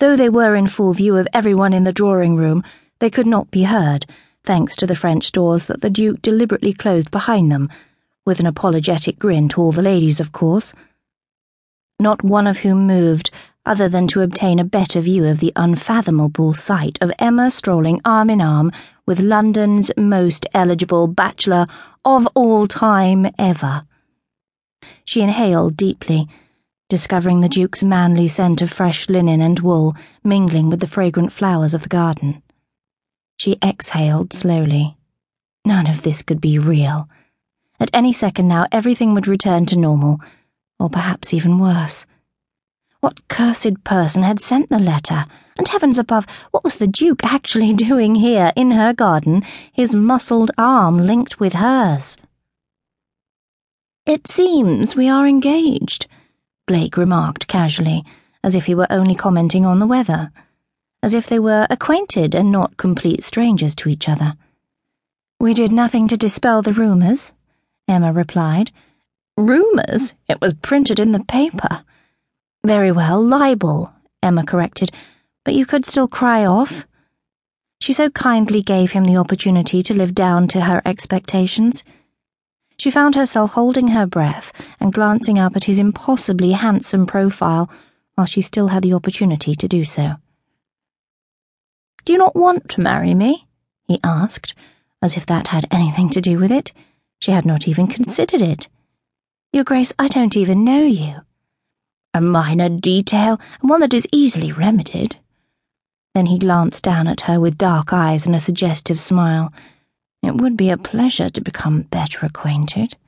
Though they were in full view of everyone in the drawing room, they could not be heard, thanks to the French doors that the Duke deliberately closed behind them, with an apologetic grin to all the ladies, of course. Not one of whom moved, other than to obtain a better view of the unfathomable sight of Emma strolling arm in arm with London's most eligible bachelor of all time ever. She inhaled deeply discovering the Duke's manly scent of fresh linen and wool mingling with the fragrant flowers of the garden. She exhaled slowly. None of this could be real. At any second now, everything would return to normal, or perhaps even worse. What cursed person had sent the letter? And heavens above, what was the Duke actually doing here in her garden, his muscled arm linked with hers? It seems we are engaged, Blake remarked casually, as if he were only commenting on the weather, as if they were acquainted and not complete strangers to each other. We did nothing to dispel the rumours, Emma replied. Rumours? It was printed in the paper. Very well, libel, Emma corrected, but you could still cry off. She so kindly gave him the opportunity to live down to her expectations. She found herself holding her breath and glancing up at his impossibly handsome profile while she still had the opportunity to do so. Do you not want to marry me? he asked, as if that had anything to do with it. She had not even considered it. Your Grace, I don't even know you. A minor detail, and one that is easily remedied. Then he glanced down at her with dark eyes and a suggestive smile. It would be a pleasure to become better acquainted.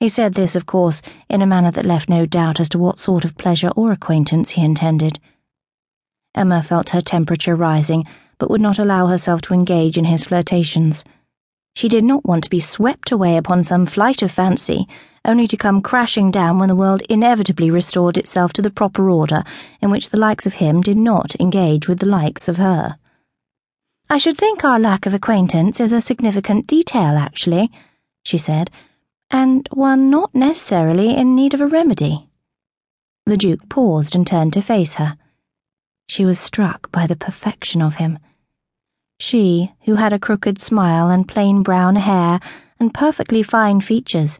He said this, of course, in a manner that left no doubt as to what sort of pleasure or acquaintance he intended. Emma felt her temperature rising, but would not allow herself to engage in his flirtations. She did not want to be swept away upon some flight of fancy, only to come crashing down when the world inevitably restored itself to the proper order in which the likes of him did not engage with the likes of her. I should think our lack of acquaintance is a significant detail, actually, she said, and one not necessarily in need of a remedy. The Duke paused and turned to face her. She was struck by the perfection of him. She, who had a crooked smile and plain brown hair and perfectly fine features,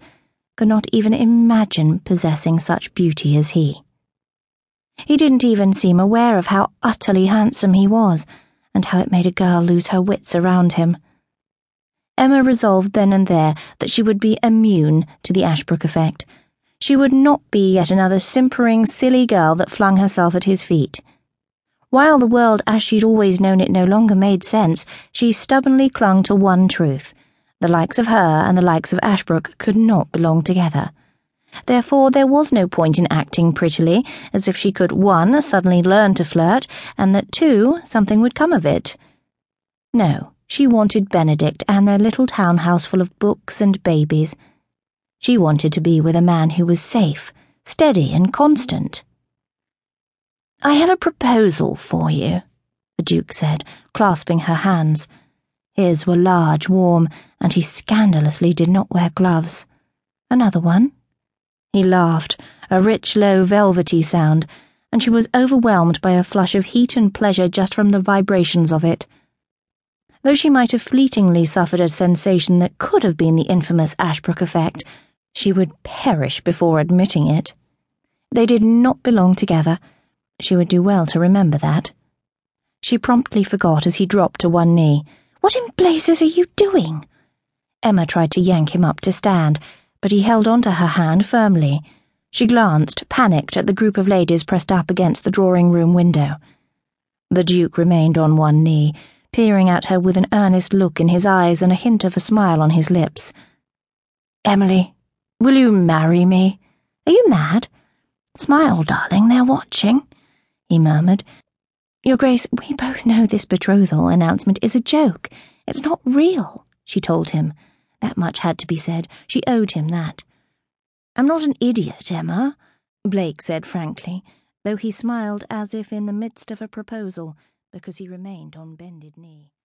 could not even imagine possessing such beauty as he. He didn't even seem aware of how utterly handsome he was and how it made a girl lose her wits around him. Emma resolved then and there that she would be immune to the Ashbrooke effect. She would not be yet another simpering, silly girl that flung herself at his feet. While the world as she'd always known it no longer made sense, she stubbornly clung to one truth. The likes of her and the likes of Ashbrooke could not belong together. Therefore, there was no point in acting prettily, as if she could, one, suddenly learn to flirt, and that, two, something would come of it. No, she wanted Benedict and their little townhouse full of books and babies. She wanted to be with a man who was safe, steady, and constant. I have a proposal for you, the Duke said, clasping her hands. His were large, warm, and he scandalously did not wear gloves. Another one? He laughed, a rich, low, velvety sound, and she was overwhelmed by a flush of heat and pleasure just from the vibrations of it. Though she might have fleetingly suffered a sensation that could have been the infamous Ashbrooke effect, she would perish before admitting it. They did not belong together. She would do well to remember that. She promptly forgot as he dropped to one knee. What in blazes are you doing? Emma tried to yank him up to stand but he held on to her hand firmly. She glanced, panicked, at the group of ladies pressed up against the drawing room window. The Duke remained on one knee, peering at her with an earnest look in his eyes and a hint of a smile on his lips. Emily, will you marry me? Are you mad? Smile, darling, they're watching, he murmured. Your Grace, we both know this betrothal announcement is a joke. It's not real, she told him. That much had to be said. She owed him that. I'm not an idiot, Emma, Blake said frankly, though he smiled as if in the midst of a proposal, because he remained on bended knee.